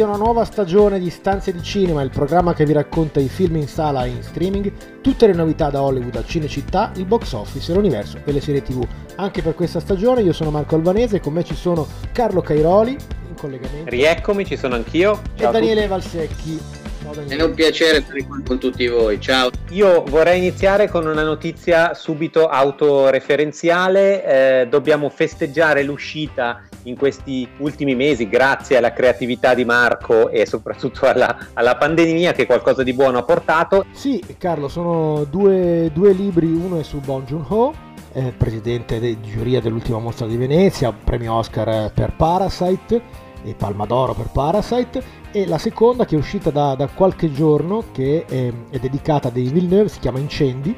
Benvenuti a una nuova stagione di Stanze di Cinema, il programma che vi racconta i film in sala e in streaming, tutte le novità da Hollywood a Cinecittà, il box office e l'universo delle serie tv. Anche per questa stagione io sono Marco Albanese e con me ci sono Carlo Cairoli in collegamento. Rieccomi, ci sono anch'io. Ciao e Daniele Valsecchi. È un piacere stare qui con tutti voi, ciao. Io vorrei iniziare con una notizia subito autoreferenziale. Eh, dobbiamo festeggiare l'uscita in questi ultimi mesi, grazie alla creatività di Marco e soprattutto alla, alla pandemia che qualcosa di buono ha portato. Sì, Carlo, sono due, due libri, uno è su Bong Joon-ho, eh, presidente di giuria dell'ultima mostra di Venezia, premio Oscar per Parasite e Palma d'Oro per Parasite e la seconda che è uscita da, da qualche giorno che è, è, dedicata a David Villeneuve, si chiama Incendi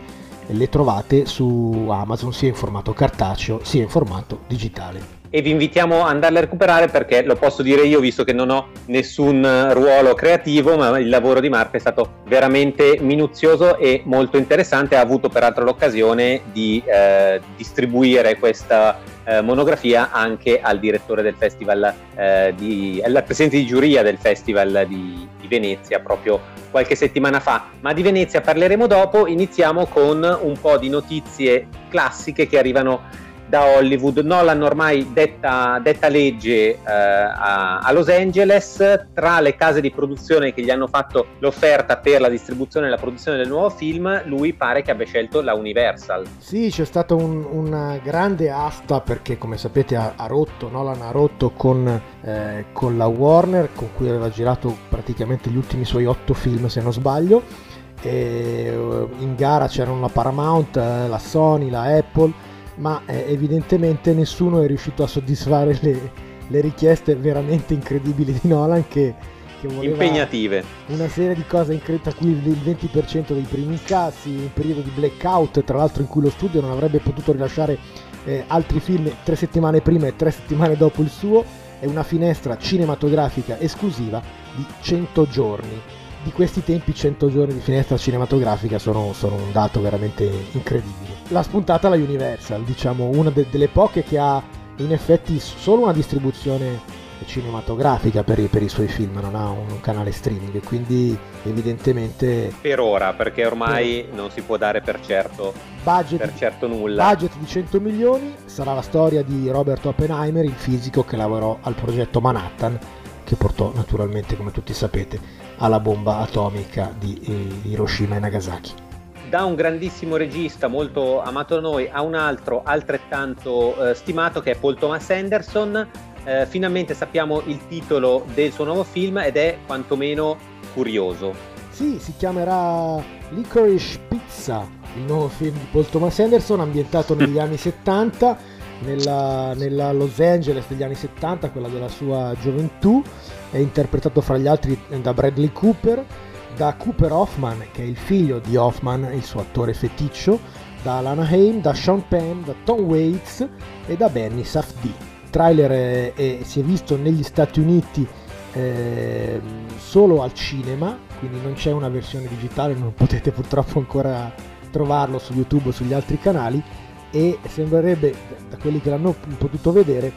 le trovate su Amazon sia in formato cartaceo sia in formato digitale e vi invitiamo ad andarle a recuperare perché lo posso dire io visto che non ho nessun ruolo creativo ma il lavoro di Marco è stato veramente minuzioso e molto interessante. Ha avuto peraltro l'occasione di eh, distribuire questa eh, monografia anche al direttore del festival eh, di, al presidente di giuria del festival di, di Venezia proprio qualche settimana fa. Ma di Venezia parleremo dopo. Iniziamo con un po' di notizie classiche che arrivano da Hollywood. Nolan ormai detta, detta legge eh, a, a, Los Angeles, tra le case di produzione che gli hanno fatto l'offerta per la distribuzione e la produzione del nuovo film, lui pare che abbia scelto la Universal. Sì, c'è stata un, una grande asta perché come sapete ha, ha rotto, Nolan ha rotto con, eh, con la Warner, con cui aveva girato praticamente gli ultimi suoi otto film se non sbaglio. E eh, in gara c'erano la Paramount, eh, la Sony, la Apple ma eh, evidentemente nessuno è riuscito a soddisfare le, le richieste veramente incredibili di Nolan che, che impegnative una serie di cose incredibili a cui il 20% dei primi incassi un periodo di blackout tra l'altro in cui lo studio non avrebbe potuto rilasciare eh, altri film tre settimane prima e tre settimane dopo il suo e una finestra cinematografica esclusiva di 100 giorni di questi tempi 100 giorni di finestra cinematografica sono, sono un dato veramente incredibile. La spuntata la Universal, diciamo, una de- delle poche che ha in effetti solo una distribuzione cinematografica per i, per i, suoi film, non ha un, canale streaming, quindi evidentemente... Per ora, perché ormai per... non si può dare per certo, budget, per certo nulla. Budget di 100 milioni, sarà la storia di Robert Oppenheimer, il fisico che lavorò al progetto Manhattan, che portò naturalmente, come tutti sapete, alla bomba atomica di eh, Hiroshima e Nagasaki. Da un grandissimo regista molto amato da noi a un altro altrettanto eh, stimato che è Paul Thomas Anderson. Eh, finalmente sappiamo il titolo del suo nuovo film ed è quantomeno curioso. Sì, si chiamerà Licorice Pizza, il nuovo film di Paul Thomas Anderson ambientato negli anni 70 nella, nella Los Angeles degli anni 70, quella della sua gioventù è interpretato fra gli altri da Bradley Cooper, da Cooper Hoffman, che è il figlio di Hoffman, il suo attore feticcio, da Lana Haim, da Sean Penn, da Tom Waits e da Benny Safdie. Il trailer è, è, si è visto negli Stati Uniti eh, solo al cinema, quindi non c'è una versione digitale, non potete purtroppo ancora trovarlo su YouTube o sugli altri canali e sembrerebbe, da quelli che l'hanno potuto vedere,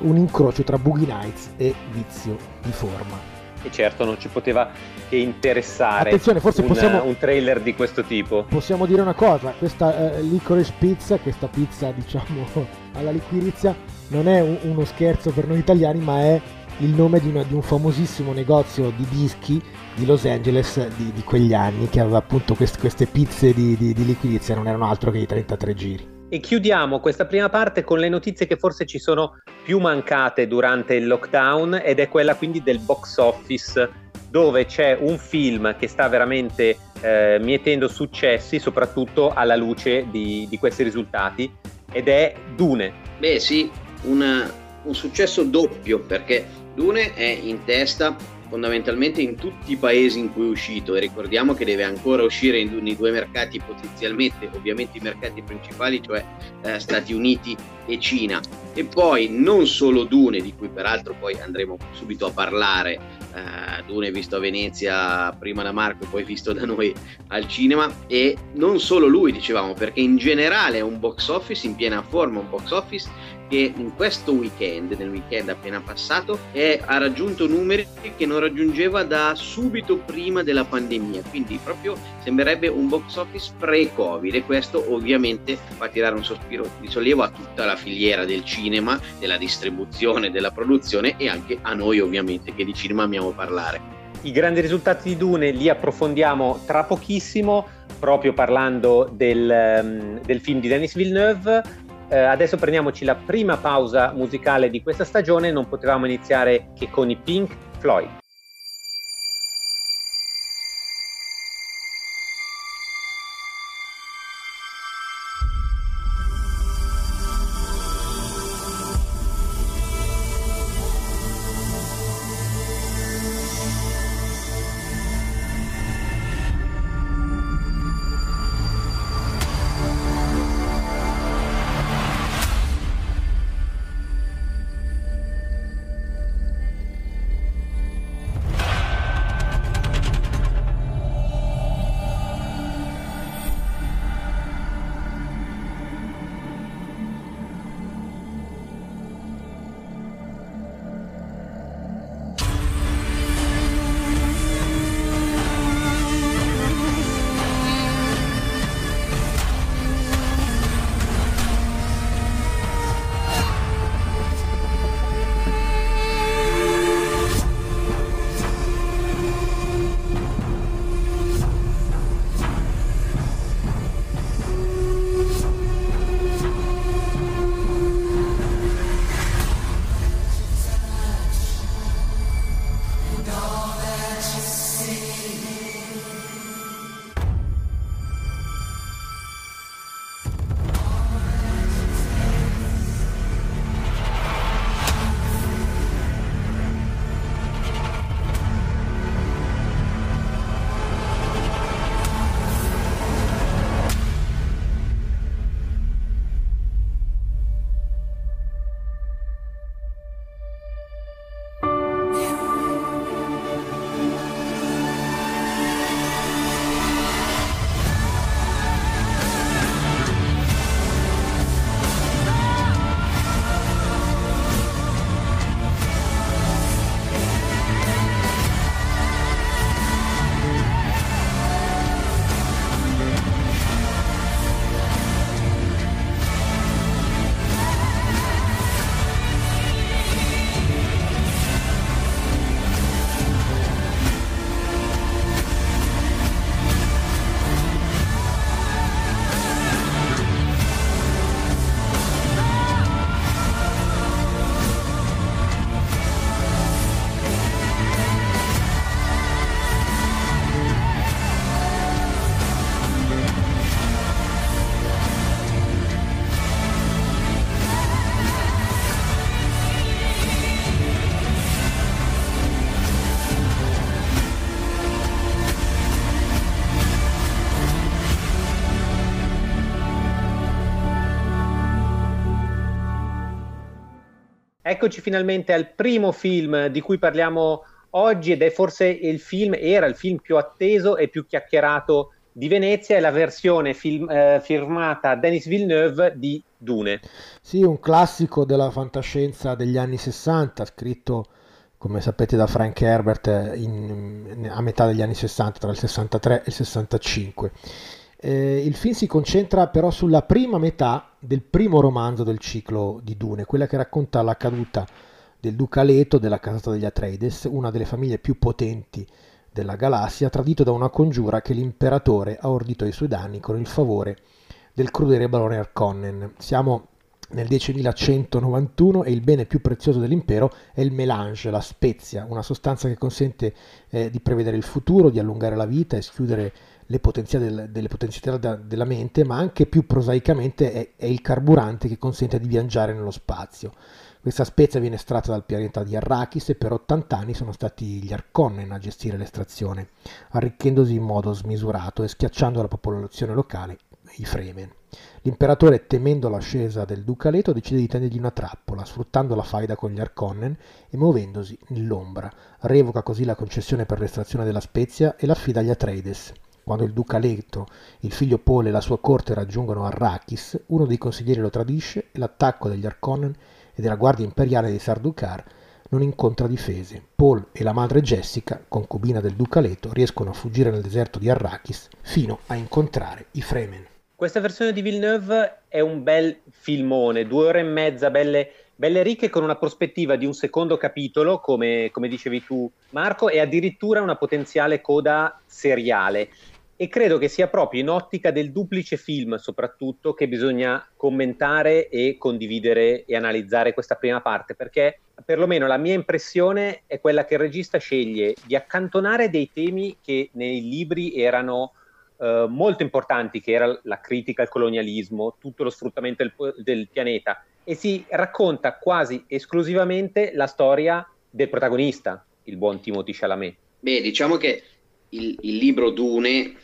un incrocio tra Boogie Nights e Vizio di forma. E certo non ci poteva che interessare Attenzione, forse un, possiamo, un trailer di questo tipo. Possiamo dire una cosa, questa uh, licorice pizza, questa pizza diciamo alla liquirizia, non è un, uno scherzo per noi italiani, ma è il nome di, una, di, un famosissimo negozio di dischi di Los Angeles di, di quegli anni che aveva appunto quest, queste pizze di, di, di liquirizia, non erano altro che i 33 giri. E chiudiamo questa prima parte con le notizie che forse ci sono più mancate durante il lockdown ed è quella quindi del box office dove c'è un film che sta veramente eh, mietendo successi soprattutto alla luce di, di, questi risultati ed è Dune. Beh sì, una, un successo doppio perché Dune è in testa fondamentalmente in tutti i paesi in cui è uscito e ricordiamo che deve ancora uscire in, nei due mercati potenzialmente, ovviamente i mercati principali, cioè eh, Stati Uniti e Cina. E poi non solo Dune, di cui peraltro poi andremo subito a parlare, eh, Dune visto a Venezia prima da Marco poi visto da noi al cinema, e non solo lui dicevamo, perché in generale è un box office in piena forma, un box office che in questo weekend, nel weekend appena passato, è, ha raggiunto numeri che non raggiungeva da subito prima della pandemia, quindi proprio sembrerebbe un box office pre-Covid e questo ovviamente fa tirare un sospiro di sollievo a tutta la filiera del cinema, della distribuzione, della produzione e anche a noi ovviamente che di cinema amiamo parlare. I grandi risultati di Dune li approfondiamo tra pochissimo, proprio parlando del, um, del film di Denis Villeneuve eh, adesso prendiamoci la prima pausa musicale di questa stagione, non potevamo iniziare che con i Pink Floyd. Eccoci finalmente al primo film di cui parliamo oggi ed è forse il film, era il film più atteso e più chiacchierato di Venezia, è la versione film, eh, firmata Denis Villeneuve di Dune. Sì, un classico della fantascienza degli anni 60, scritto come sapete da Frank Herbert in, a metà degli anni 60, tra il 63 e il 65. Eh, il film si concentra però sulla prima metà del primo romanzo del ciclo di Dune, quella che racconta la caduta del duca Leto della casata degli Atreides, una delle famiglie più potenti della galassia, tradito da una congiura che l'imperatore ha ordito ai suoi danni con il favore del crudele barone Arconnen. Siamo nel 10.191 e il bene più prezioso dell'impero è il melange, la spezia, una sostanza che consente eh, di prevedere il futuro, di allungare la vita e schiudere le potenzialità, del, delle potenzialità della mente, ma anche più prosaicamente è, è, il carburante che consente di viaggiare nello spazio. Questa spezia viene estratta dal pianeta di Arrakis e per 80 anni sono stati gli Arconnen a gestire l'estrazione, arricchendosi in modo smisurato e schiacciando la popolazione locale, i Fremen. L'imperatore, temendo l'ascesa del duca Leto, decide di tendergli una trappola, sfruttando la faida con gli Arconnen e muovendosi nell'ombra. Revoca così la concessione per l'estrazione della spezia e l'affida agli Atreides. Quando il duca Leto, il figlio Paul e la sua corte raggiungono Arrakis, uno dei consiglieri lo tradisce e l'attacco degli Arconnen e della guardia imperiale di Sardukar non incontra difese. Paul e la madre Jessica, concubina del duca Leto, riescono a fuggire nel deserto di Arrakis fino a incontrare i Fremen. Questa versione di Villeneuve è un bel filmone, due ore e mezza, belle, belle ricche, con una prospettiva di un secondo capitolo, come, come dicevi tu Marco, e addirittura una potenziale coda seriale e credo che sia proprio in ottica del duplice film soprattutto che bisogna commentare e condividere e analizzare questa prima parte perché perlomeno la mia impressione è quella che il regista sceglie di accantonare dei temi che nei libri erano eh, molto importanti che era la critica al colonialismo, tutto lo sfruttamento del, del pianeta e si racconta quasi esclusivamente la storia del protagonista, il buon Timothy Chalamet. Beh, diciamo che il, il libro Dune,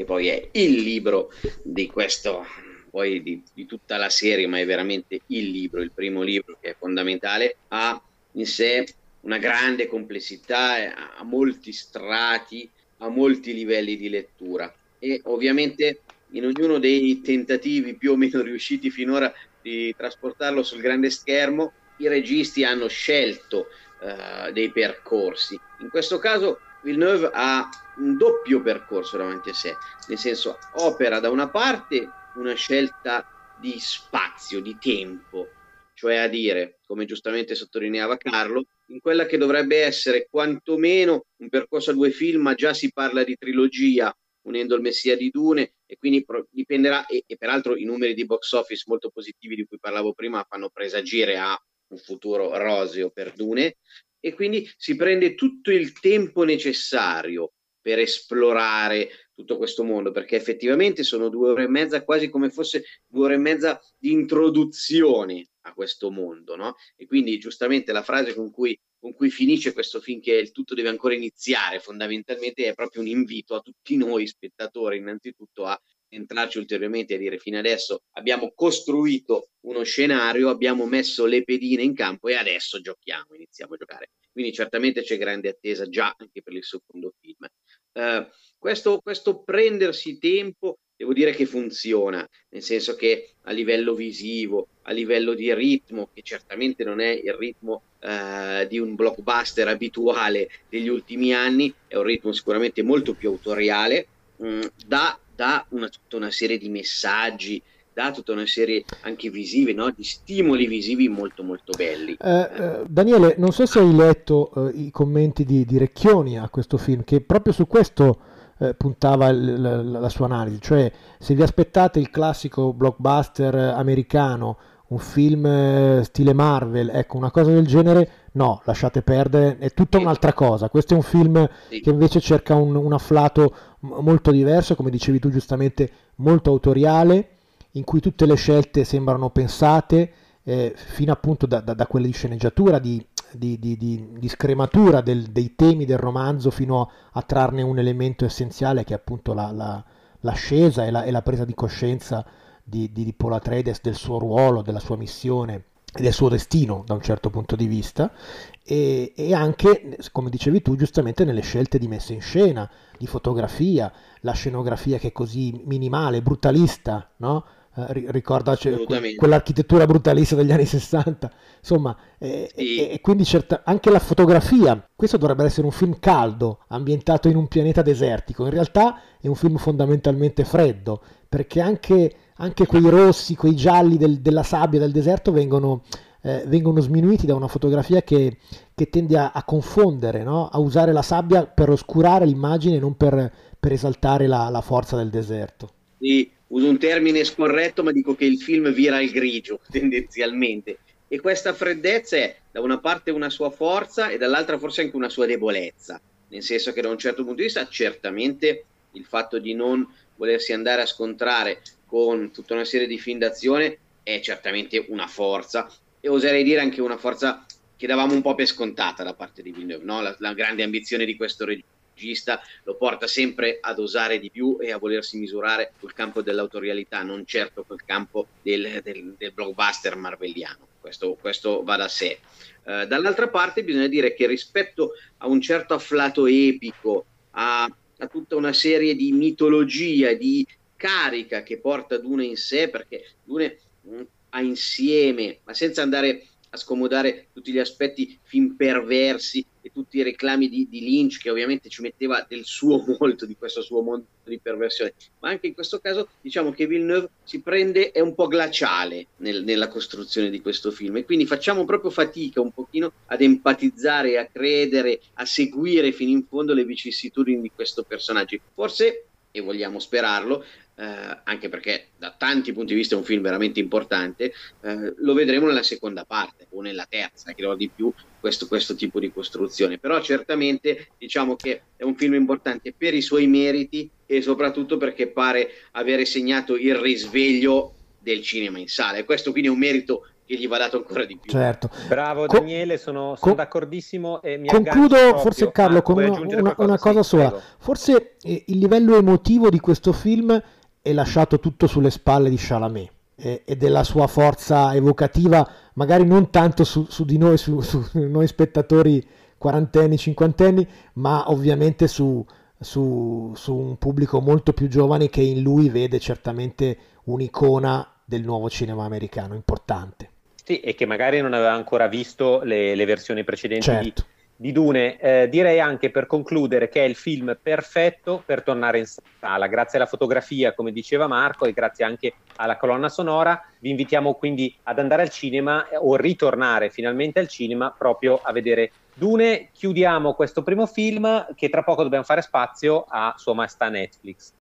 che poi è il libro di questo, poi di, di, tutta la serie, ma è veramente il libro, il primo libro che è fondamentale, ha in sé una grande complessità, ha molti strati, ha molti livelli di lettura e ovviamente in ognuno dei tentativi più o meno riusciti finora di trasportarlo sul grande schermo, i registi hanno scelto uh, dei percorsi. In questo caso Villeneuve ha un doppio percorso davanti a sé, nel senso opera da una parte una scelta di spazio, di tempo, cioè a dire, come giustamente sottolineava Carlo, in quella che dovrebbe essere quantomeno un percorso a due film, ma già si parla di trilogia, unendo il Messia di Dune, e quindi dipenderà, e, e peraltro i numeri di box office molto positivi di cui parlavo prima fanno presagire a un futuro roseo per Dune, e quindi si prende tutto il tempo necessario per esplorare tutto questo mondo, perché effettivamente sono due ore e mezza, quasi come fosse due ore e mezza di introduzione a questo mondo, no? E quindi giustamente la frase con cui, con cui finisce questo film, che il tutto deve ancora iniziare, fondamentalmente è proprio un invito a tutti noi spettatori, innanzitutto a entrarci ulteriormente e dire fino adesso abbiamo costruito uno scenario, abbiamo messo le pedine in campo e adesso giochiamo, iniziamo a giocare. Quindi certamente c'è grande attesa già anche per il secondo film. Uh, questo, questo prendersi tempo devo dire che funziona, nel senso che a livello visivo, a livello di ritmo, che certamente non è il ritmo uh, di un blockbuster abituale degli ultimi anni, è un ritmo sicuramente molto più autoriale, mh, dà dà una, tutta una serie di messaggi, dà tutta una serie anche visive, no? di stimoli visivi molto molto belli. Eh, eh, Daniele, non so se hai letto eh, i commenti di, di, Recchioni a questo film, che proprio su questo eh, puntava il, la, la, sua analisi, cioè se vi aspettate il classico blockbuster americano, un film eh, stile Marvel, ecco, una cosa del genere, no, lasciate perdere, è tutta un'altra cosa. Questo è un film sì. che invece cerca un, un afflato molto diverso, come dicevi tu giustamente, molto autoriale, in cui tutte le scelte sembrano pensate, eh, fino appunto da, da, da, quelle di sceneggiatura, di, di, di, di scrematura del, dei temi del romanzo, fino a, trarne un elemento essenziale che è appunto la, la, l'ascesa e la, e la, presa di coscienza di, di, Paul Atreides del suo ruolo, della sua missione del suo destino da un certo punto di vista e, e, anche, come dicevi tu, giustamente nelle scelte di messa in scena, di fotografia, la scenografia che è così minimale, brutalista, no? Eh, ricorda cioè, que- quell'architettura brutalista degli anni 60, insomma, eh, sì. e, e, quindi certa- anche la fotografia, questo dovrebbe essere un film caldo, ambientato in un pianeta desertico, in realtà è un film fondamentalmente freddo, perché anche, anche quei rossi, quei gialli del, della sabbia del deserto vengono eh, vengono sminuiti da una fotografia che, che tende a, a confondere, no? a usare la sabbia per oscurare l'immagine non per, per esaltare la, la, forza del deserto. Sì, uso un termine scorretto, ma dico che il film vira il grigio tendenzialmente. E questa freddezza è da una parte una sua forza e dall'altra forse anche una sua debolezza, nel senso che da un certo punto di vista certamente il fatto di non volersi andare a scontrare con tutta una serie di film d'azione è certamente una forza, e oserei dire anche una forza che davamo un po' per scontata da parte di Villeneuve, no? la, la grande ambizione di questo regista lo porta sempre ad osare di più e a volersi misurare sul campo dell'autorialità, non certo col campo del, del, del blockbuster marvelliano. Questo, questo, va da sé. Uh, dall'altra parte bisogna dire che rispetto a un certo afflato epico, a, a tutta una serie di mitologia, di carica che porta Dune in sé, perché Dune mh, mm, ha insieme, ma senza andare a scomodare tutti gli aspetti film perversi e tutti i reclami di, di, Lynch che ovviamente ci metteva del suo molto di questo suo mondo di perversione. Ma anche in questo caso diciamo che Villeneuve si prende è un po' glaciale nel, nella costruzione di questo film. E quindi facciamo proprio fatica un pochino ad empatizzare a credere a seguire fino in fondo le vicissitudini di questo personaggio. Forse e vogliamo sperarlo, eh, anche perché da tanti punti di vista è un film veramente importante, eh, lo vedremo nella seconda parte o nella terza, che di più questo, questo, tipo di costruzione. Però certamente diciamo che è un film importante per i suoi meriti e soprattutto perché pare avere segnato il risveglio del cinema in sala. E questo quindi è un merito che gli va dato ancora di più. Certo. Bravo Daniele, sono, sono d'accordissimo. E mi concludo forse Carlo con una, una, una, cosa sola. Prego. Forse eh, il livello emotivo di questo film è lasciato tutto sulle spalle di Chalamet eh, e della sua forza evocativa, magari non tanto su, su di noi, su, su, noi spettatori quarantenni, cinquantenni, ma ovviamente su, su, su un pubblico molto più giovane che in lui vede certamente un'icona del nuovo cinema americano importante. Sì, e che magari non aveva ancora visto le, le versioni precedenti certo. di, di, Dune. Eh, direi anche per concludere che è il film perfetto per tornare in sala, grazie alla fotografia, come diceva Marco, e grazie anche alla colonna sonora. Vi invitiamo quindi ad andare al cinema eh, o ritornare finalmente al cinema proprio a vedere Dune. Chiudiamo questo primo film che tra poco dobbiamo fare spazio a Sua Maestà Netflix.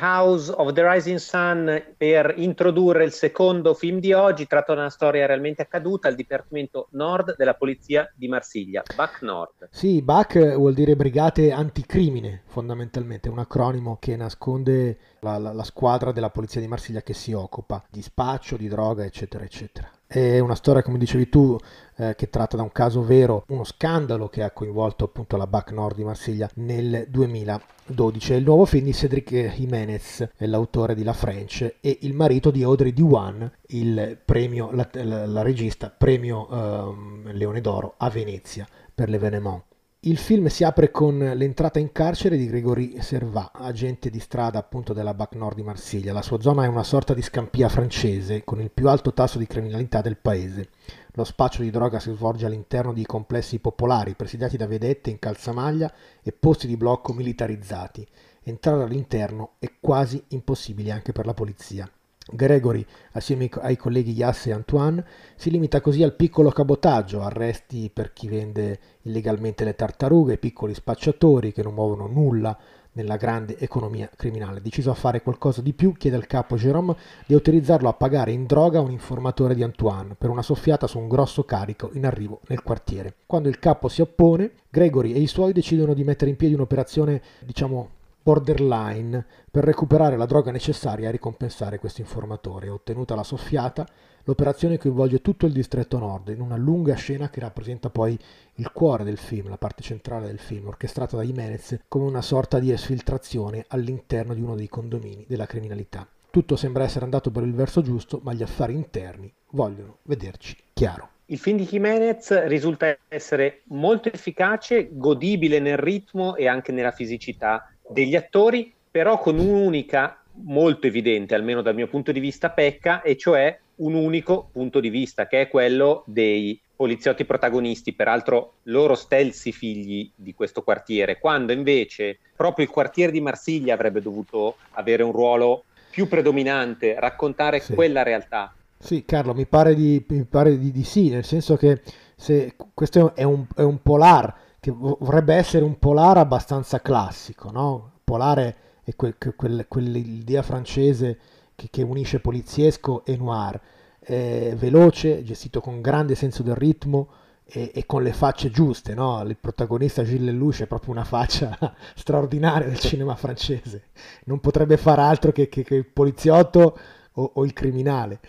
House of the Rising Sun per introdurre il secondo film di oggi, tratto da una storia realmente accaduta, al Dipartimento Nord della Polizia di Marsiglia, BAC Nord. Sì, BAC vuol dire Brigate Anticrimine, fondamentalmente, un acronimo che nasconde la, la, la squadra della Polizia di Marsiglia che si occupa di spaccio, di droga, eccetera, eccetera. È una storia, come dicevi tu, eh, che tratta da un caso vero, uno scandalo che ha coinvolto appunto la BAC Nord di Marsiglia nel 2012. È il nuovo film di Cedric Jimenez, l'autore di La French, e il marito di Audrey Diwan, il premio, la, la, la regista, premio eh, Leone d'Oro a Venezia per l'Evenement. Il film si apre con l'entrata in carcere di Gregory Servat, agente di strada appunto della BAC Nord di Marsiglia. La sua zona è una sorta di scampia francese con il più alto tasso di criminalità del paese. Lo spaccio di droga si svolge all'interno di complessi popolari presidiati da vedette in calzamaglia e posti di blocco militarizzati. Entrare all'interno è quasi impossibile anche per la polizia. Gregory, assieme ai colleghi Yass e Antoine, si limita così al piccolo cabotaggio, arresti per chi vende illegalmente le tartarughe, piccoli spacciatori che non muovono nulla nella grande economia criminale. Deciso a fare qualcosa di più, chiede al capo Jérôme di autorizzarlo a pagare in droga un informatore di Antoine per una soffiata su un grosso carico in arrivo nel quartiere. Quando il capo si oppone, Gregory e i suoi decidono di mettere in piedi un'operazione, diciamo, borderline per recuperare la droga necessaria a ricompensare questo informatore. Ottenuta la soffiata, l'operazione coinvolge tutto il distretto nord in una lunga scena che rappresenta poi il cuore del film, la parte centrale del film, orchestrata da Jimenez come una sorta di esfiltrazione all'interno di uno dei condomini della criminalità. Tutto sembra essere andato per il verso giusto, ma gli affari interni vogliono vederci chiaro. Il film di Jimenez risulta essere molto efficace, godibile nel ritmo e anche nella fisicità degli attori, però con un'unica, molto evidente, almeno dal mio punto di vista, pecca, e cioè un unico punto di vista, che è quello dei poliziotti protagonisti, peraltro loro stelzi figli di questo quartiere, quando invece proprio il quartiere di Marsiglia avrebbe dovuto avere un ruolo più predominante, raccontare sì. quella realtà. Sì, Carlo, mi pare di, mi pare di, di sì, nel senso che se questo è un, è un polar che vorrebbe essere un polare abbastanza classico, no? Polare è que, que, quel, quell'idea francese che, che, unisce poliziesco e noir, è veloce, gestito con grande senso del ritmo e, e con le facce giuste, no? Il protagonista Gilles Lelouch è proprio una faccia straordinaria del cinema francese, non potrebbe fare altro che, che, che il poliziotto o, o, il criminale.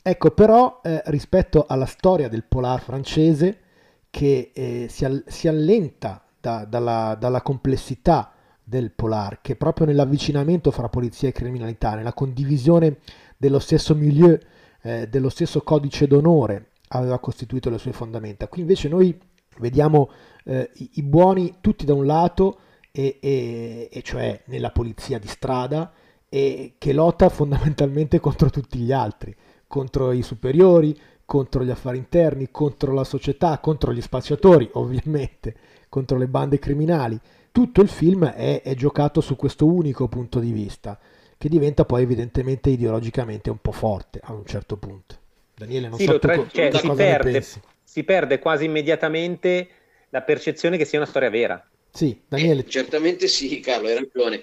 Ecco, però eh, rispetto alla storia del polar francese, che eh, si, all- si, allenta da, dalla, dalla, complessità del polar, che proprio nell'avvicinamento fra polizia e criminalità, nella condivisione dello stesso milieu, eh, dello stesso codice d'onore, aveva costituito le sue fondamenta. Qui invece noi vediamo eh, i, i, buoni tutti da un lato, e, e, e cioè nella polizia di strada, e che lotta fondamentalmente contro tutti gli altri, contro i superiori, contro gli affari interni, contro la società, contro gli spacciatori, ovviamente, contro le bande criminali. Tutto il film è, è giocato su questo unico punto di vista, che diventa poi evidentemente ideologicamente un po' forte a un certo punto. Daniele, non sì, so tra... tu, cioè, si, perde, si perde quasi immediatamente la percezione che sia una storia vera. Sì, Daniele. Eh, certamente sì, Carlo, hai ragione.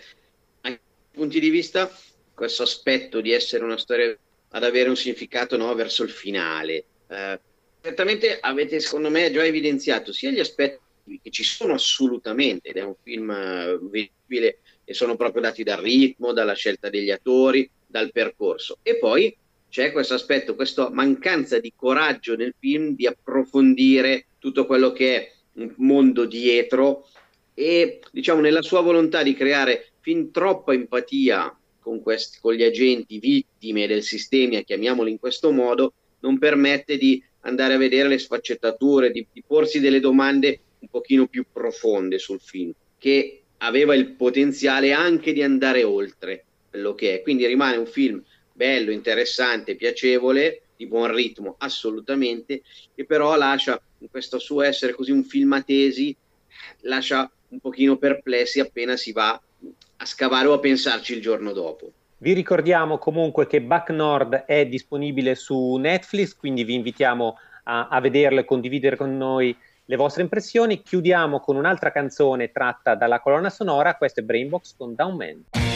Anche punti di vista, questo aspetto di essere una storia vera ad avere un significato no, verso il finale. Eh, certamente avete, secondo me, già evidenziato sia gli aspetti che ci sono assolutamente, ed è un film uh, vedibile e sono proprio dati dal ritmo, dalla scelta degli attori, dal percorso. E poi c'è questo aspetto, questa mancanza di coraggio nel film di approfondire tutto quello che è un mondo dietro e diciamo nella sua volontà di creare fin troppa empatia con, questi, con gli agenti vittime del sistema, chiamiamoli in questo modo, non permette di andare a vedere le sfaccettature, di, di porsi delle domande un pochino più profonde sul film, che aveva il potenziale anche di andare oltre quello che è. Quindi rimane un film bello, interessante, piacevole, di buon ritmo, assolutamente, che però lascia in questo suo essere così un film a tesi, lascia un pochino perplessi appena si va a scavare o a pensarci il giorno dopo. Vi ricordiamo comunque che Back Nord è disponibile su Netflix, quindi vi invitiamo a, a vederlo e condividere con noi le vostre impressioni. Chiudiamo con un'altra canzone tratta dalla colonna sonora, questo è Brainbox con Down Man.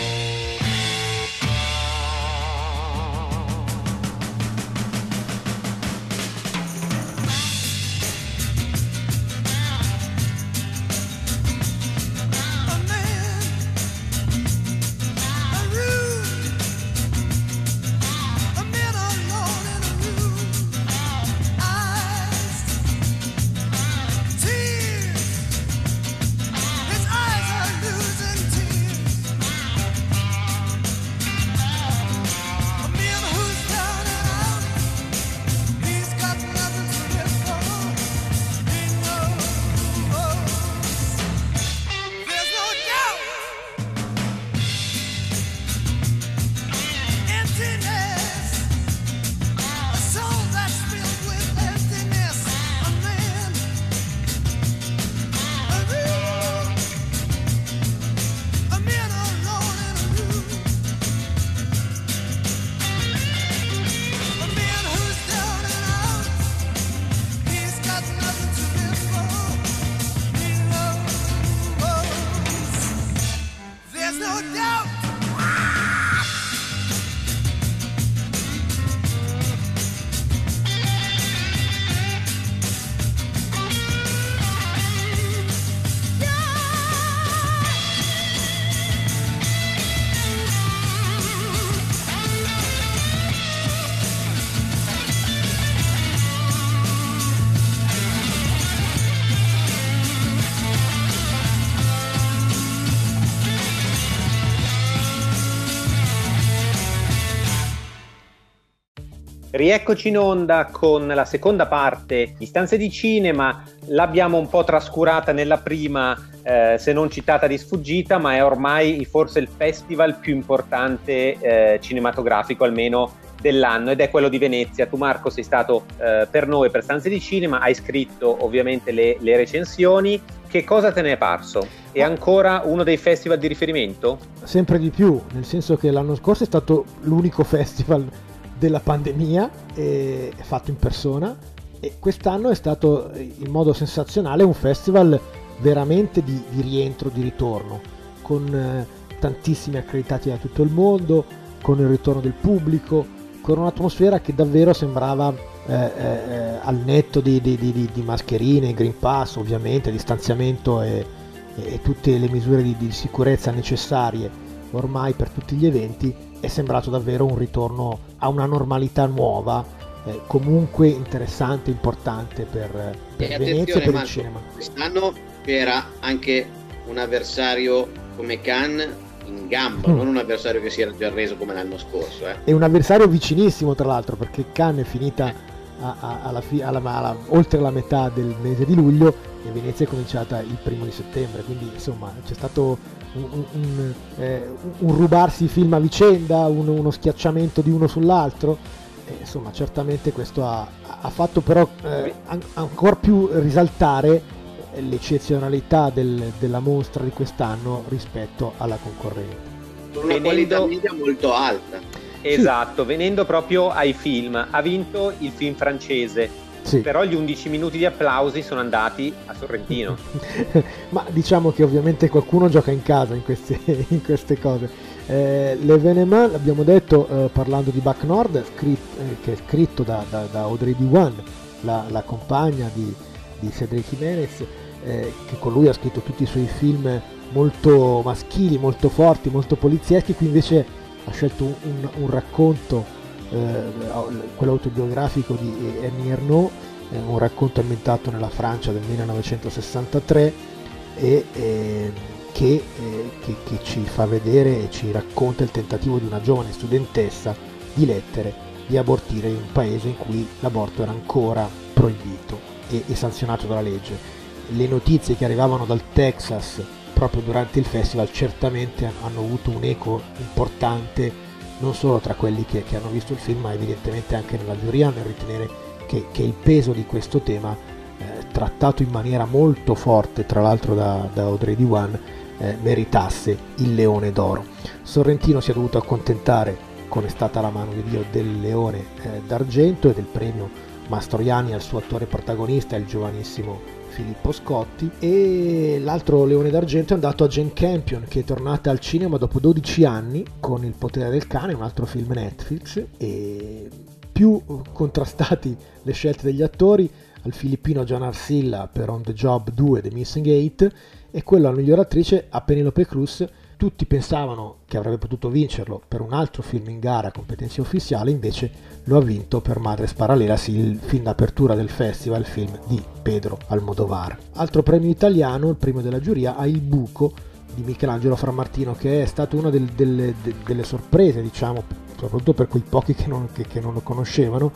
Rieccoci in onda con la seconda parte di Stanze di Cinema, l'abbiamo un po' trascurata nella prima, eh, se non citata di sfuggita, ma è ormai forse il festival più importante eh, cinematografico, almeno dell'anno, ed è quello di Venezia. Tu Marco sei stato eh, per noi per Stanze di Cinema, hai scritto ovviamente le, le recensioni, che cosa te ne è parso? È ancora uno dei festival di riferimento? Sempre di più, nel senso che l'anno scorso è stato l'unico festival della pandemia, fatto in persona, e quest'anno è stato in modo sensazionale un festival veramente di, di rientro, di ritorno, con eh, tantissimi accreditati da tutto il mondo, con il ritorno del pubblico, con un'atmosfera che davvero sembrava eh, eh, al netto di, di, di, mascherine, Green Pass ovviamente, distanziamento e, e tutte le misure di, sicurezza necessarie ormai per tutti gli eventi, è sembrato davvero un ritorno a una normalità nuova, eh, comunque interessante, importante per, per Venezia e per Marco, il cinema. Quest'anno c'era anche un avversario come Cannes in gamba, mm. non un avversario che si era già reso come l'anno scorso. Eh. È un avversario vicinissimo tra l'altro perché Cannes è finita a, a, alla fi, alla, alla, oltre la metà del mese di luglio e Venezia è cominciata il primo di settembre, quindi insomma c'è stato un, un, un, eh, un rubarsi film a vicenda, uno schiacciamento di uno sull'altro. E, insomma, certamente questo ha, ha fatto però eh, an- ancora più risaltare l'eccezionalità del, della mostra di quest'anno rispetto alla concorrente. Con una qualità media molto alta. Esatto, sì. venendo proprio ai film, ha vinto il film francese. Sì. Però gli 11 minuti di applausi sono andati a Sorrentino. Ma diciamo che ovviamente qualcuno gioca in casa in queste, in queste cose. Eh, L'Evenement, l'abbiamo detto eh, parlando di Back Nord, scritto, eh, che è scritto da, da, da Audrey Diwan, la, la compagna di, di Cedric Jimenez, eh, che con lui ha scritto tutti i suoi film molto maschili, molto forti, molto polizieschi, qui invece ha scelto un, un, racconto, quello autobiografico di Annie Ernaux, eh, un racconto ambientato nella Francia del 1963 e eh, che, eh, che, che ci fa vedere e ci racconta il tentativo di una giovane studentessa di lettere di abortire in un paese in cui l'aborto era ancora proibito e, e sanzionato dalla legge. Le notizie che arrivavano dal Texas proprio durante il festival certamente hanno avuto un eco importante non solo tra quelli che, che hanno visto il film ma evidentemente anche nella giuria nel ritenere che, che il peso di questo tema eh, trattato in maniera molto forte tra l'altro da, da Audrey Diwan eh, meritasse il leone d'oro. Sorrentino si è dovuto accontentare con È stata la mano di Dio del leone eh, d'argento e del premio Mastroianni al suo attore protagonista il giovanissimo Filippo Scotti e l'altro Leone d'Argento è andato a Jane Campion che è tornata al cinema dopo 12 anni con Il potere del cane, un altro film Netflix e più contrastati le scelte degli attori al filippino John Arcilla per On the Job 2 The Missing 8 e quello alla miglior attrice a Penelope Cruz tutti pensavano che avrebbe potuto vincerlo per un altro film in gara a competenza ufficiale, invece lo ha vinto per Madres Paralelas, il film d'apertura del festival, il film di Pedro Almodovar. Altro premio italiano, il primo della giuria, a Il Buco di Michelangelo Frammartino, che è stata una del, delle, delle, sorprese, diciamo, soprattutto per quei pochi che non, che, che non lo conoscevano,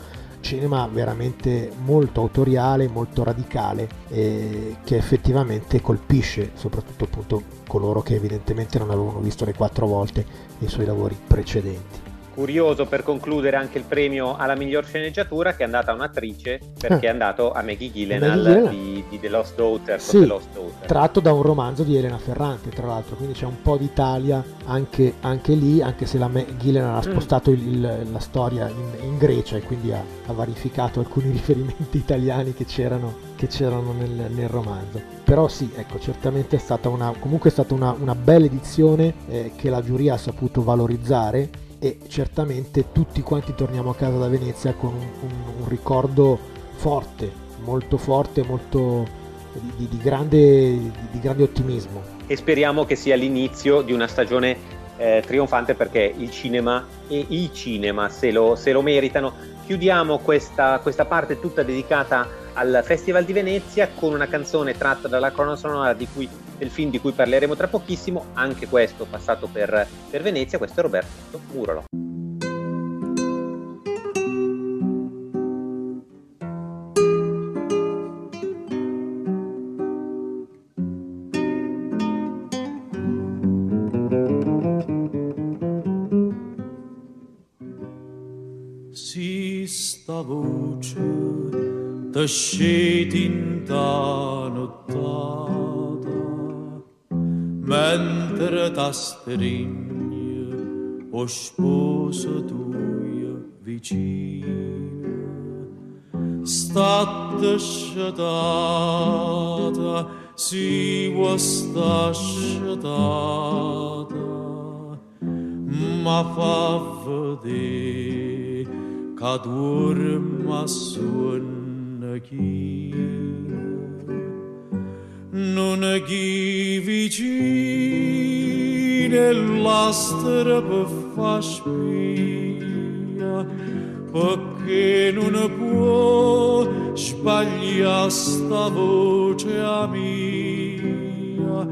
cinema veramente molto autoriale, molto radicale, eh, che effettivamente colpisce soprattutto appunto coloro che evidentemente non avevano visto le quattro volte i suoi lavori precedenti. Curioso per concludere anche il premio alla miglior sceneggiatura che è andata a un'attrice perché ah. è andato a Maggie Gyllenhaal Maggie di, di, The Lost Daughter, sì, Lost Daughter. Tratto da un romanzo di Elena Ferrante, tra l'altro, quindi c'è un po' d'Italia anche, anche lì, anche se la Gyllenhaal ha mm. spostato il, il, la storia in, in, Grecia e quindi ha, ha varificato alcuni riferimenti italiani che c'erano, che c'erano nel, nel, romanzo. Però sì, ecco, certamente è stata una, comunque è stata una, una bella edizione eh, che la giuria ha saputo valorizzare e certamente tutti quanti torniamo a casa da Venezia con un, un, un ricordo forte, molto forte, molto di, di, grande, di, grande, ottimismo. E speriamo che sia l'inizio di una stagione eh, trionfante perché il cinema e i cinema se lo, se lo meritano. Chiudiamo questa, questa parte tutta dedicata al Festival di Venezia con una canzone tratta dalla cronosonora del film di cui parleremo tra pochissimo, anche questo passato per, per Venezia, questo è Roberto Murolo. Si sta voce të scintilla ta notata mentre ta stringe o sposo tuo vicino statta sciatata si sta sciatata ma fa vedere che dorma suona chi non chi vicino l'astra per fa spia perché non può sbagliare sta voce a mia.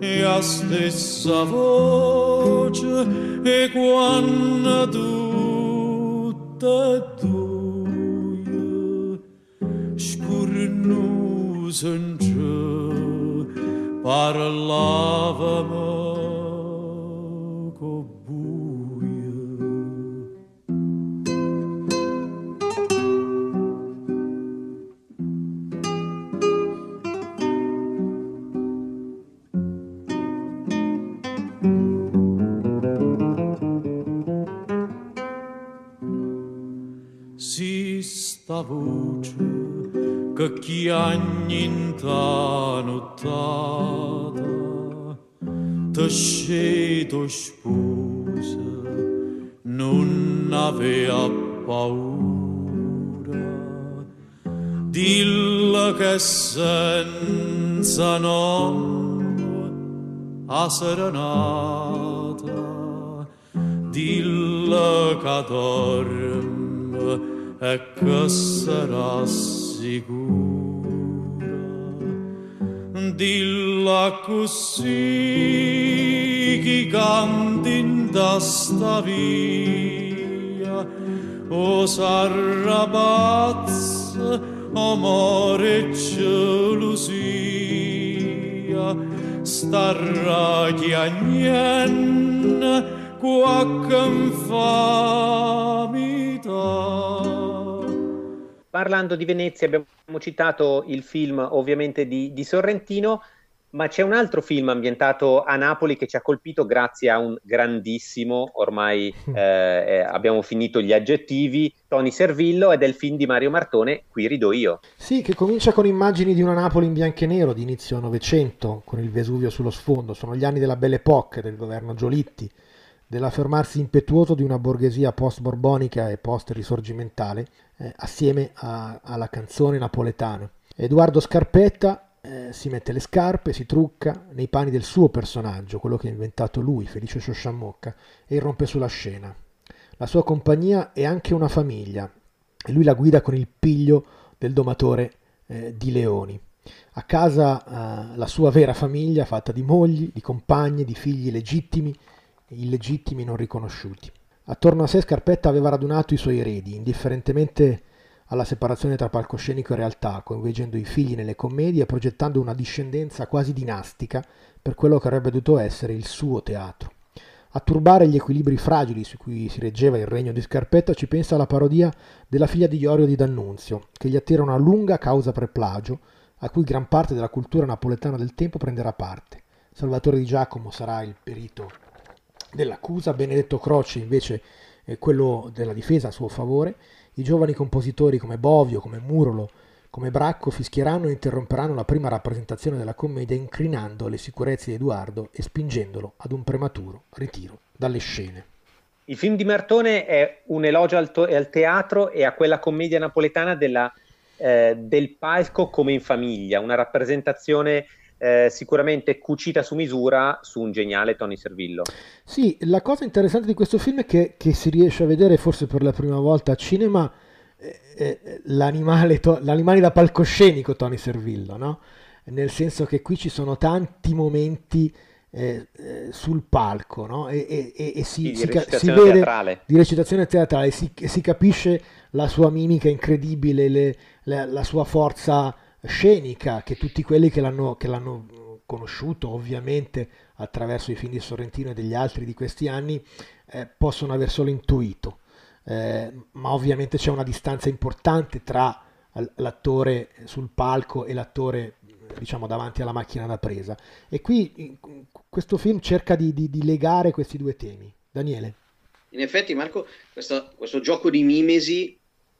E a stessa voce e quando tutta due scurnuso in giù parlavamo sta che chi anni in ta nottata te sceto sposa non avea paura dilla che senza nome a serenata dilla che dorme e che sarà sicura. Dilla così chi canti in da sta via, o s'arrabazza, amore e gelosia, starà chiagnenna qualche infamità. Parlando di Venezia abbiamo citato il film ovviamente di, di Sorrentino, ma c'è un altro film ambientato a Napoli che ci ha colpito grazie a un grandissimo, ormai eh, eh, abbiamo finito gli aggettivi, Tony Servillo ed è il film di Mario Martone, Qui rido io. Sì, che comincia con immagini di una Napoli in bianco e nero di inizio Novecento, con il Vesuvio sullo sfondo, sono gli anni della Belle Époque del governo Giolitti dell'affermarsi impetuoso di una borghesia post-borbonica e post-risorgimentale, eh, assieme a, alla canzone napoletana. Edoardo Scarpetta eh, si mette le scarpe, si trucca nei panni del suo personaggio, quello che ha inventato lui, Felice Sciosciamocca, e irrompe sulla scena. La sua compagnia è anche una famiglia, e lui la guida con il piglio del domatore eh, di leoni. A casa eh, la sua vera famiglia, fatta di mogli, di compagni, di figli legittimi, illegittimi non riconosciuti. Attorno a sé Scarpetta aveva radunato i suoi eredi, indifferentemente alla separazione tra palcoscenico e realtà, coinvolgendo i figli nelle commedie e progettando una discendenza quasi dinastica per quello che avrebbe dovuto essere il suo teatro. A turbare gli equilibri fragili su cui si reggeva il regno di Scarpetta ci pensa la parodia della figlia di Iorio di D'Annunzio, che gli attira una lunga causa per plagio, a cui gran parte della cultura napoletana del tempo prenderà parte. Salvatore di Giacomo sarà il perito dell'accusa, Benedetto Croce invece è quello della difesa a suo favore, i giovani compositori come Bovio, come Murolo, come Bracco fischieranno e interromperanno la prima rappresentazione della commedia incrinando le sicurezze di Edoardo e spingendolo ad un prematuro ritiro dalle scene. Il film di Martone è un elogio al, to- al teatro e a quella commedia napoletana della, eh, del palco come in famiglia, una rappresentazione eh, sicuramente cucita su misura su un geniale Tony Servillo. Sì, la cosa interessante di questo film è che, che si riesce a vedere forse per la prima volta a cinema eh, eh, l'animale, to- l'animale, da palcoscenico Tony Servillo, no? nel senso che qui ci sono tanti momenti eh, eh, sul palco no? e, e, e si, sì, si, si, vede teatrale. di recitazione teatrale, si, si capisce la sua mimica incredibile, le, le, la sua forza scenica che tutti quelli che l'hanno, che l'hanno conosciuto ovviamente attraverso i film di Sorrentino e degli altri di questi anni eh, possono aver solo intuito. eh, ma ovviamente c'è una distanza importante tra l'attore sul palco e l'attore diciamo davanti alla macchina da presa. E qui questo film cerca di, di, di legare questi due temi. Daniele? In effetti Marco questo, questo, gioco di mimesi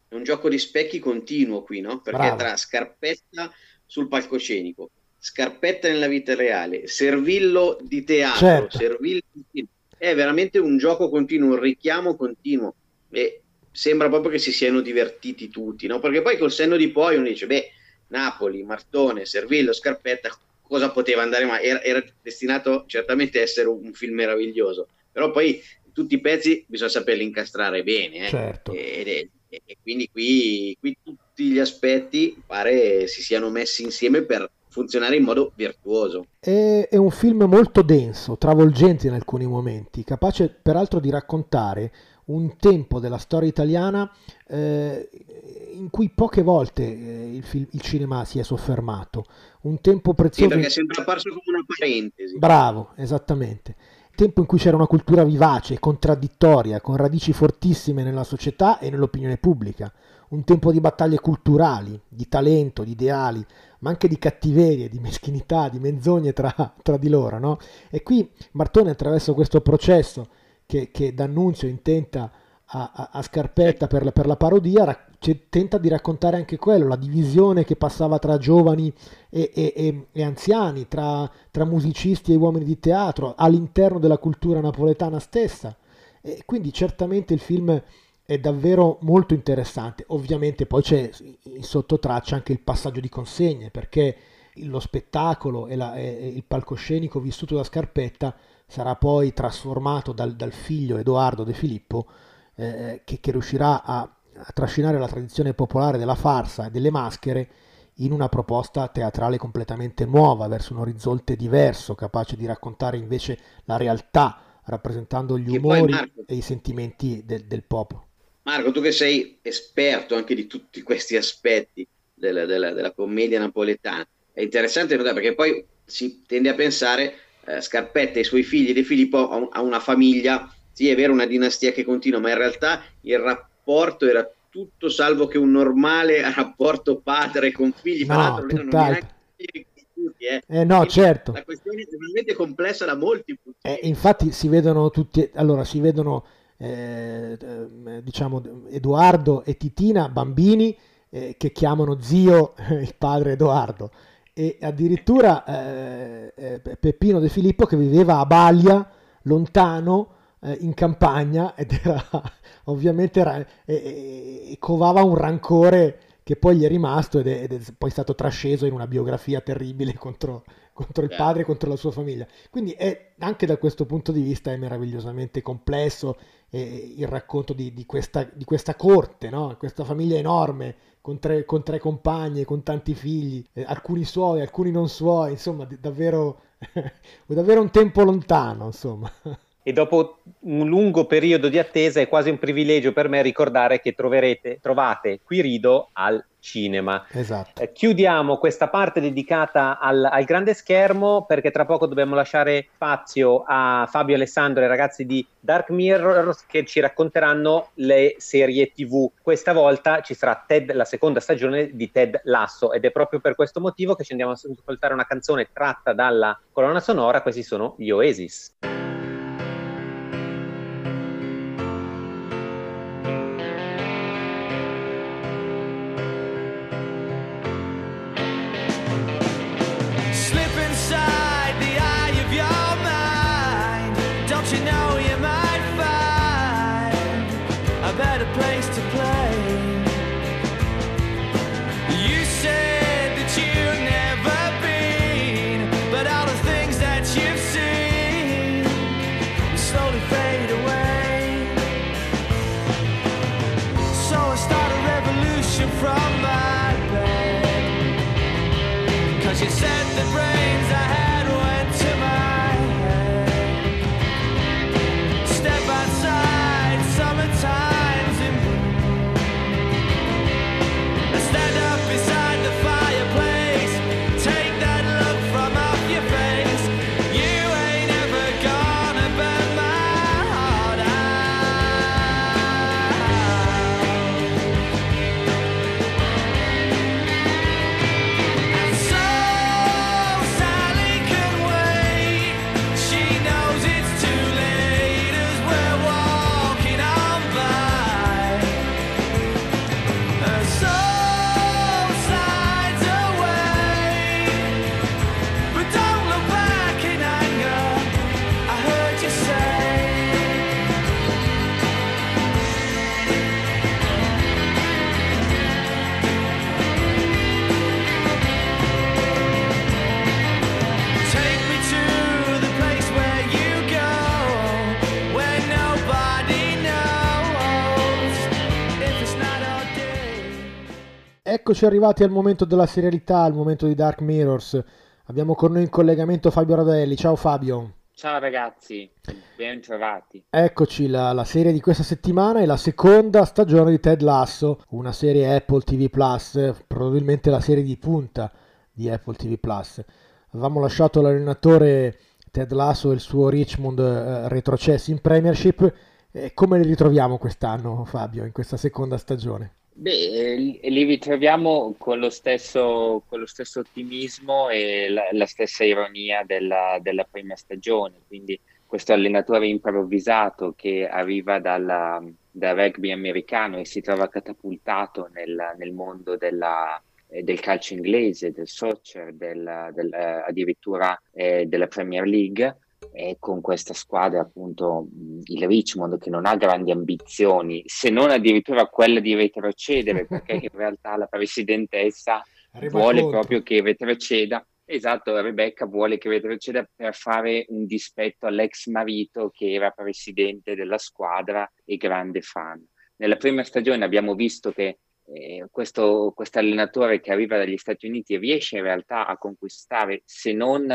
è un gioco di specchi continuo qui no? perché Bravo. tra scarpetta sul palcoscenico scarpetta nella vita reale servillo di teatro certo. servillo di... è veramente un gioco continuo un richiamo continuo e sembra proprio che si siano divertiti tutti, no? Perché poi col senno di poi uno dice, beh, Napoli, Martone, Servillo, Scarpetta, cosa poteva andare male? Era, era, destinato certamente a essere un, film meraviglioso, però poi tutti i pezzi bisogna saperli incastrare bene, eh? certo. e, e, e, quindi qui, qui tutti gli aspetti pare si siano messi insieme per funzionare in modo virtuoso. È, è, un film molto denso, travolgente in alcuni momenti, capace peraltro di raccontare un tempo della storia italiana eh, in cui poche volte eh, il, film, il, cinema si è soffermato. Un tempo prezioso. Sì, perché è sempre apparso come una parentesi. Bravo, esattamente. Tempo in cui c'era una cultura vivace, contraddittoria, con radici fortissime nella società e nell'opinione pubblica. Un tempo di battaglie culturali, di talento, di ideali, ma anche di cattiverie, di meschinità, di menzogne tra, tra di loro. No? E qui Martone, attraverso questo processo che, che D'Annunzio intenta a, a, Scarpetta per la, per la parodia, ra- tenta di raccontare anche quello, la divisione che passava tra giovani e, e, e, e anziani, tra, tra, musicisti e uomini di teatro, all'interno della cultura napoletana stessa. E quindi certamente il film è davvero molto interessante. Ovviamente poi c'è in sottotraccia anche il passaggio di consegne, perché lo spettacolo e, la, e il palcoscenico vissuto da Scarpetta sarà poi trasformato dal, dal figlio Edoardo De Filippo, eh, che, che, riuscirà a, a trascinare la tradizione popolare della farsa e delle maschere in una proposta teatrale completamente nuova, verso un orizzonte diverso, capace di raccontare invece la realtà, rappresentando gli umori Marco, e i sentimenti del, del, popolo. Marco, tu che sei esperto anche di tutti questi aspetti della, della, della commedia napoletana, è interessante notare perché poi si tende a pensare eh, Scarpetta e i suoi figli De Filippo a, a una famiglia, sì è vero una dinastia che continua, ma in realtà il rapporto era tutto salvo che un normale rapporto padre con figli, no, l'altro non neanche tutti, eh. eh no, Quindi certo. La questione è veramente complessa da molti punti. Eh, infatti si vedono tutti, allora si vedono eh, eh diciamo Edoardo e Titina, bambini eh, che chiamano zio il padre Edoardo e addirittura eh, eh, Peppino De Filippo che viveva a Baglia, lontano, in campagna, ed era ovviamente era, e, covava un rancore che poi gli è rimasto ed è, ed è, poi stato trasceso in una biografia terribile contro, contro il padre e contro la sua famiglia. Quindi è, anche da questo punto di vista è meravigliosamente complesso eh, il racconto di, di, questa, di questa corte, no? questa famiglia enorme con tre, con tre compagne, con tanti figli, eh, alcuni suoi, alcuni non suoi, insomma, davvero, davvero un tempo lontano, insomma e dopo un lungo periodo di attesa è quasi un privilegio per me ricordare che troverete, trovate Quirido al cinema. Esatto. Eh, chiudiamo questa parte dedicata al, al, grande schermo perché tra poco dobbiamo lasciare spazio a Fabio Alessandro e ai ragazzi di Dark Mirrors che ci racconteranno le serie TV. Questa volta ci sarà Ted, la seconda stagione di Ted Lasso ed è proprio per questo motivo che ci andiamo a ascoltare una canzone tratta dalla colonna sonora. Questi sono gli Oasis. Eccoci arrivati al momento della serialità, al momento di Dark Mirrors. Abbiamo con noi in collegamento Fabio Radelli. Ciao Fabio. Ciao ragazzi, ben trovati. Eccoci, la, la, serie di questa settimana è la seconda stagione di Ted Lasso, una serie Apple TV Plus, probabilmente la serie di punta di Apple TV Plus. Avevamo lasciato l'allenatore Ted Lasso e il suo Richmond eh, retrocessi in Premiership. E come li ritroviamo quest'anno, Fabio, in questa seconda stagione? Beh, li ritroviamo con lo stesso, con lo stesso ottimismo e la, la stessa ironia della, della, prima stagione. Quindi questo allenatore improvvisato che arriva dalla, dal rugby americano e si trova catapultato nel, nel mondo della, eh, del calcio inglese, del soccer, del, del, addirittura eh, della Premier League e con questa squadra appunto il Richmond che non ha grandi ambizioni se non addirittura quella di retrocedere perché in realtà la presidentessa vuole conto. proprio che retroceda esatto Rebecca vuole che retroceda per fare un dispetto all'ex marito che era presidente della squadra e grande fan nella prima stagione abbiamo visto che eh, questo allenatore che arriva dagli Stati Uniti riesce in realtà a conquistare se non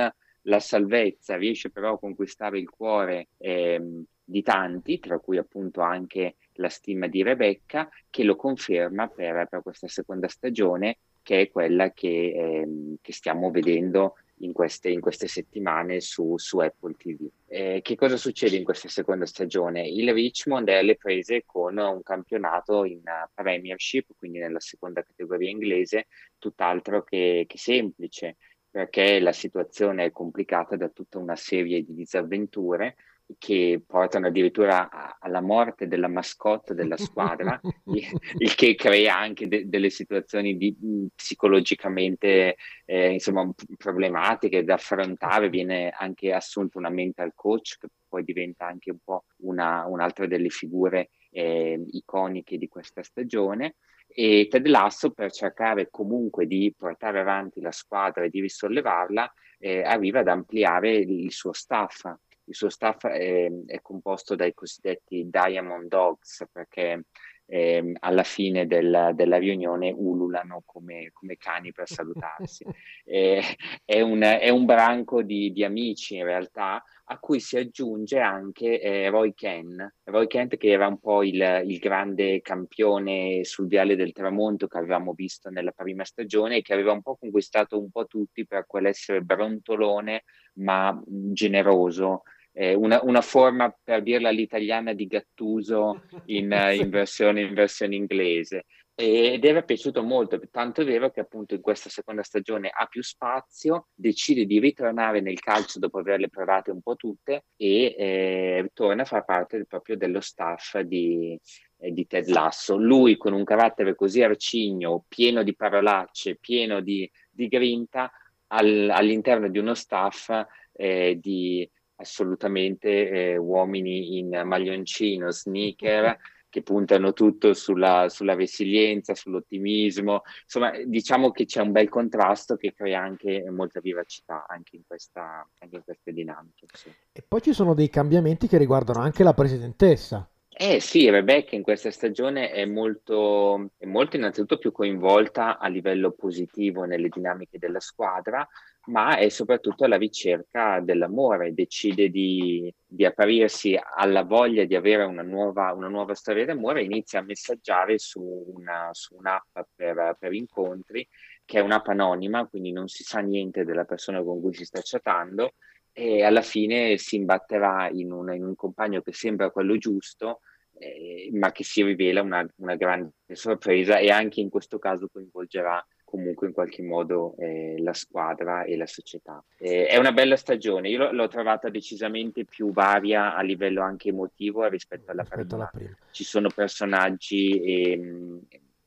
la salvezza, riesce però a conquistare il cuore eh, di tanti, tra cui appunto anche la stima di Rebecca, che lo conferma per, per questa seconda stagione, che è quella che, eh, che stiamo vedendo in queste, in queste settimane su, su, Apple TV. Eh, che cosa succede in questa seconda stagione? Il Richmond è alle prese con un campionato in Premiership, quindi nella seconda categoria inglese, tutt'altro che, che semplice perché la situazione è complicata da tutta una serie di disavventure che portano addirittura alla morte della mascotte della squadra, il che crea anche de- delle situazioni di, psicologicamente eh, insomma, problematiche da affrontare. Viene anche assunto una mental coach che poi diventa anche un po' una, un'altra delle figure eh, iconiche di questa stagione e Ted Lasso per cercare comunque di portare avanti la squadra e di risollevarla eh, arriva ad ampliare il suo staff. Il suo staff è, è composto dai cosiddetti Diamond Dogs perché eh, alla fine del, della riunione ululano come, come cani per salutarsi. eh, è, un, è, un, branco di, di, amici in realtà a cui si aggiunge anche eh, Roy Ken, Roy Kent che era un po' il, il, grande campione sul viale del tramonto che avevamo visto nella prima stagione e che aveva un po' conquistato un po' tutti per quell'essere brontolone ma generoso, eh, una, una, forma per dirla all'italiana di Gattuso in, in, versione, in versione inglese ed era piaciuto molto, tanto è vero che appunto in questa seconda stagione ha più spazio, decide di ritornare nel calcio dopo averle provate un po' tutte e eh, torna a far parte proprio dello staff di, eh, di Ted Lasso. Lui con un carattere così arcigno, pieno di parolacce, pieno di, di grinta, al, all'interno di uno staff eh, di assolutamente eh, uomini in maglioncino, sneaker che puntano tutto sulla, sulla, resilienza, sull'ottimismo. Insomma, diciamo che c'è un bel contrasto che crea anche molta vivacità anche in, questa, anche in queste dinamiche. Sì. E poi ci sono dei cambiamenti che riguardano anche la presidentessa. Eh sì, Rebecca in questa stagione è molto, è molto innanzitutto più coinvolta a livello positivo nelle dinamiche della squadra, ma è soprattutto alla ricerca dell'amore, decide di, di aprirsi alla voglia di avere una nuova, una nuova storia d'amore e inizia a messaggiare su, una, su un'app per, per incontri, che è un'app anonima, quindi non si sa niente della persona con cui si sta chattando e alla fine si imbatterà in un, in un compagno che sembra quello giusto, eh, ma che si rivela una, una, grande sorpresa e anche in questo caso coinvolgerà comunque in qualche modo eh, la squadra e la società. Eh, è una bella stagione, io l'ho trovata decisamente più varia a livello anche emotivo rispetto alla, rispetto prima. alla prima. Ci sono personaggi e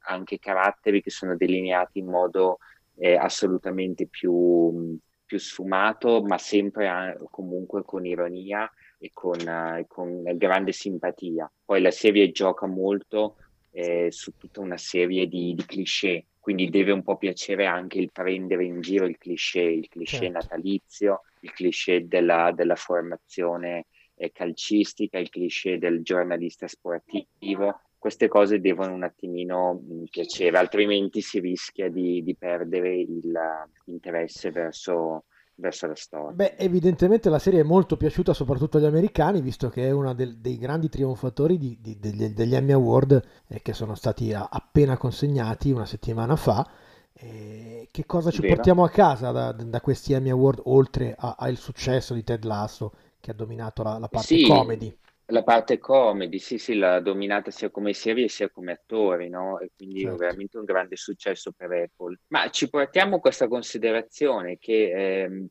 anche caratteri che sono delineati in modo eh, assolutamente più, più, sfumato, ma sempre comunque con ironia e con, uh, con grande simpatia. Poi la serie gioca molto eh, su tutta una serie di, di cliché quindi deve un po' piacere anche il prendere in giro il cliché, il cliché certo. natalizio, il cliché della, della formazione eh, calcistica, il cliché del giornalista sportivo. Queste cose devono un attimino mh, piacere, altrimenti si rischia di, di perdere l'interesse verso, verso la storia. Beh, evidentemente la serie è molto piaciuta soprattutto agli americani, visto che è uno del, dei grandi trionfatori di, di, degli, degli, Emmy Award eh, che sono stati appena consegnati una settimana fa. Eh, che cosa ci Vero. portiamo a casa da, da, questi Emmy Award oltre al successo di Ted Lasso che ha dominato la, la parte sì, comedy? La parte comedy, sì, sì, l'ha dominata sia come serie sia come attori, no? E quindi certo. veramente un grande successo per Apple. Ma ci portiamo questa considerazione che eh,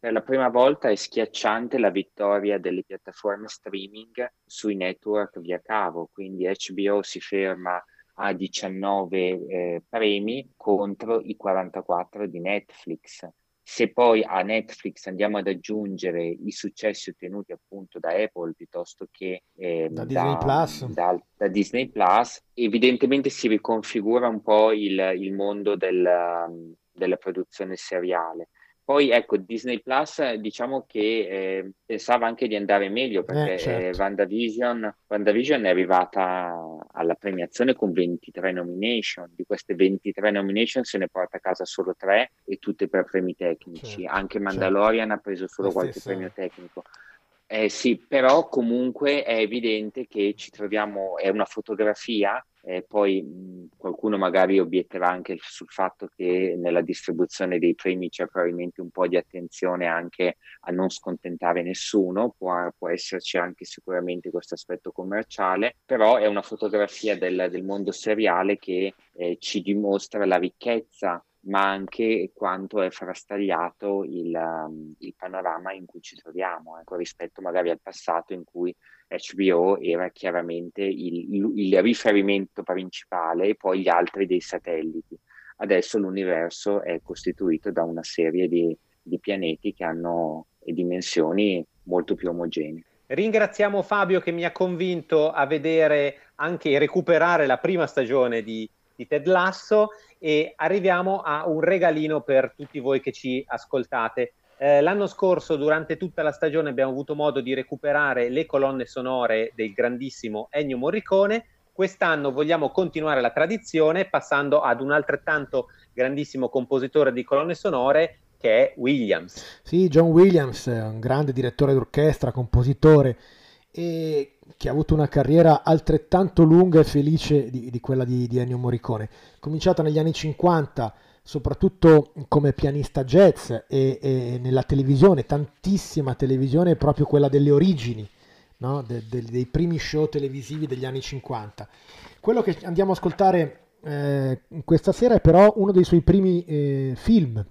per la prima volta è schiacciante la vittoria delle piattaforme streaming sui network via cavo, quindi HBO si ferma a 19 eh, premi contro i 44 di Netflix. Se poi a Netflix andiamo ad aggiungere i successi ottenuti appunto da Apple piuttosto che eh, da, Disney Plus. Da, da, Disney Plus, evidentemente si riconfigura un po' il, il mondo del, della produzione seriale. Poi ecco, Disney Plus diciamo che eh, pensava anche di andare meglio perché eh, certo. WandaVision, WandaVision è arrivata alla premiazione con 23 nomination, di queste 23 nomination se ne porta a casa solo 3 e tutte per premi tecnici, certo. anche certo. Mandalorian certo. ha preso solo La qualche stessa. premio tecnico. Eh, sì, però comunque è evidente che ci troviamo, è una fotografia e poi mh, qualcuno magari obietterà anche sul fatto che nella distribuzione dei premi c'è probabilmente un po' di attenzione anche a non scontentare nessuno, può, può esserci anche sicuramente questo aspetto commerciale, però è una fotografia del, del mondo seriale che eh, ci dimostra la ricchezza ma anche quanto è frastagliato il, um, il panorama in cui ci troviamo, ecco, rispetto magari al passato in cui HBO era chiaramente il, il, riferimento principale e poi gli altri dei satelliti. Adesso l'universo è costituito da una serie di, di pianeti che hanno dimensioni molto più omogenee. Ringraziamo Fabio che mi ha convinto a vedere anche recuperare la prima stagione di, di Ted Lasso e arriviamo a un regalino per tutti voi che ci ascoltate. Eh, l'anno scorso, durante tutta la stagione, abbiamo avuto modo di recuperare le colonne sonore del grandissimo Ennio Morricone. Quest'anno vogliamo continuare la tradizione passando ad un altrettanto grandissimo compositore di colonne sonore che è Williams. Sì, John Williams, un grande direttore d'orchestra, compositore e che ha avuto una carriera altrettanto lunga e felice di, di quella di, di Ennio Morricone. Cominciata negli anni 50 soprattutto come pianista jazz e, e, nella televisione, tantissima televisione, proprio quella delle origini, no? de, de, dei primi show televisivi degli anni 50. Quello che andiamo a ascoltare eh, questa sera è però uno dei suoi primi eh, film.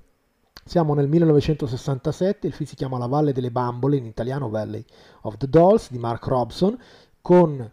Siamo nel 1967, il film si chiama La Valle delle Bambole, in italiano Valley of the Dolls, di Mark Robson, con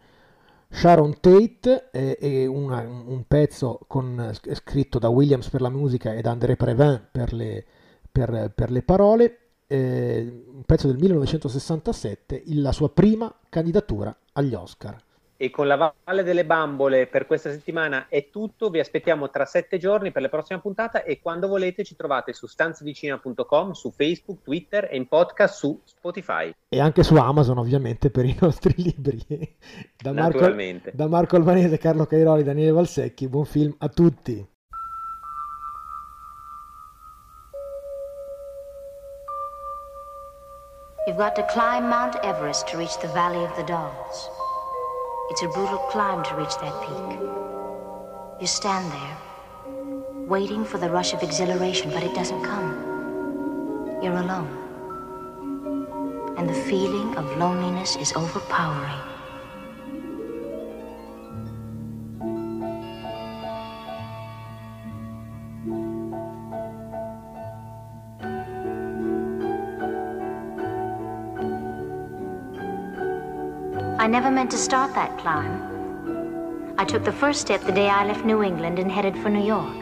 Sharon Tate è, è una, un pezzo con, scritto da Williams per la musica e da André Previn per le, per, per le parole, eh, un pezzo del 1967, la sua prima candidatura agli Oscar. E con la Valle delle Bambole per questa settimana è tutto. Vi aspettiamo tra sette giorni per la prossima puntata e quando volete ci trovate su stanzevicina.com, su Facebook, Twitter e in podcast su Spotify. E anche su Amazon ovviamente per i nostri libri. Da Marco, da Marco Albanese, Carlo Cairoli, Daniele Valsecchi, buon film a tutti. You've got to climb Mount Everest to reach the Valley of the Dolls. It's a brutal climb to reach that peak. You stand there, waiting for the rush of exhilaration, but it doesn't come. You're alone. And the feeling of loneliness is overpowering. I never meant to start that climb. I took the first step the day I left New England and headed for New York.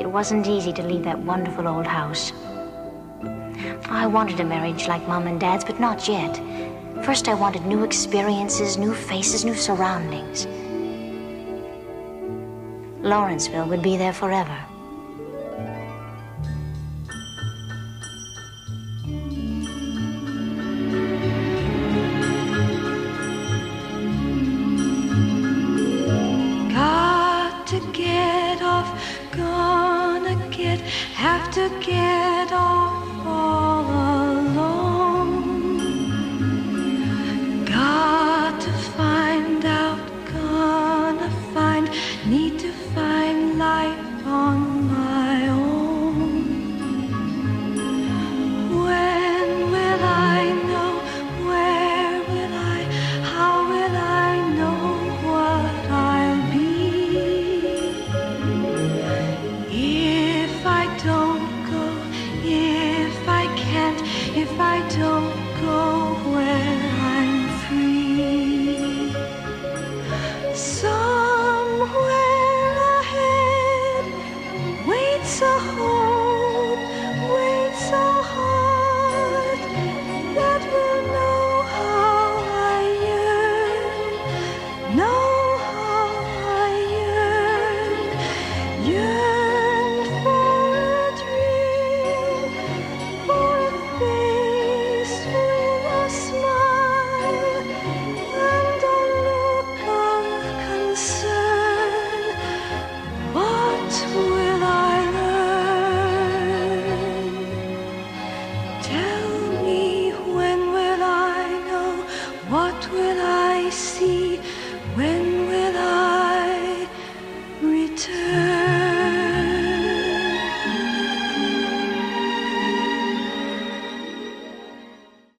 It wasn't easy to leave that wonderful old house. I wanted a marriage like Mom and Dad's, but not yet. First, I wanted new experiences, new faces, new surroundings. Lawrenceville would be there forever. again.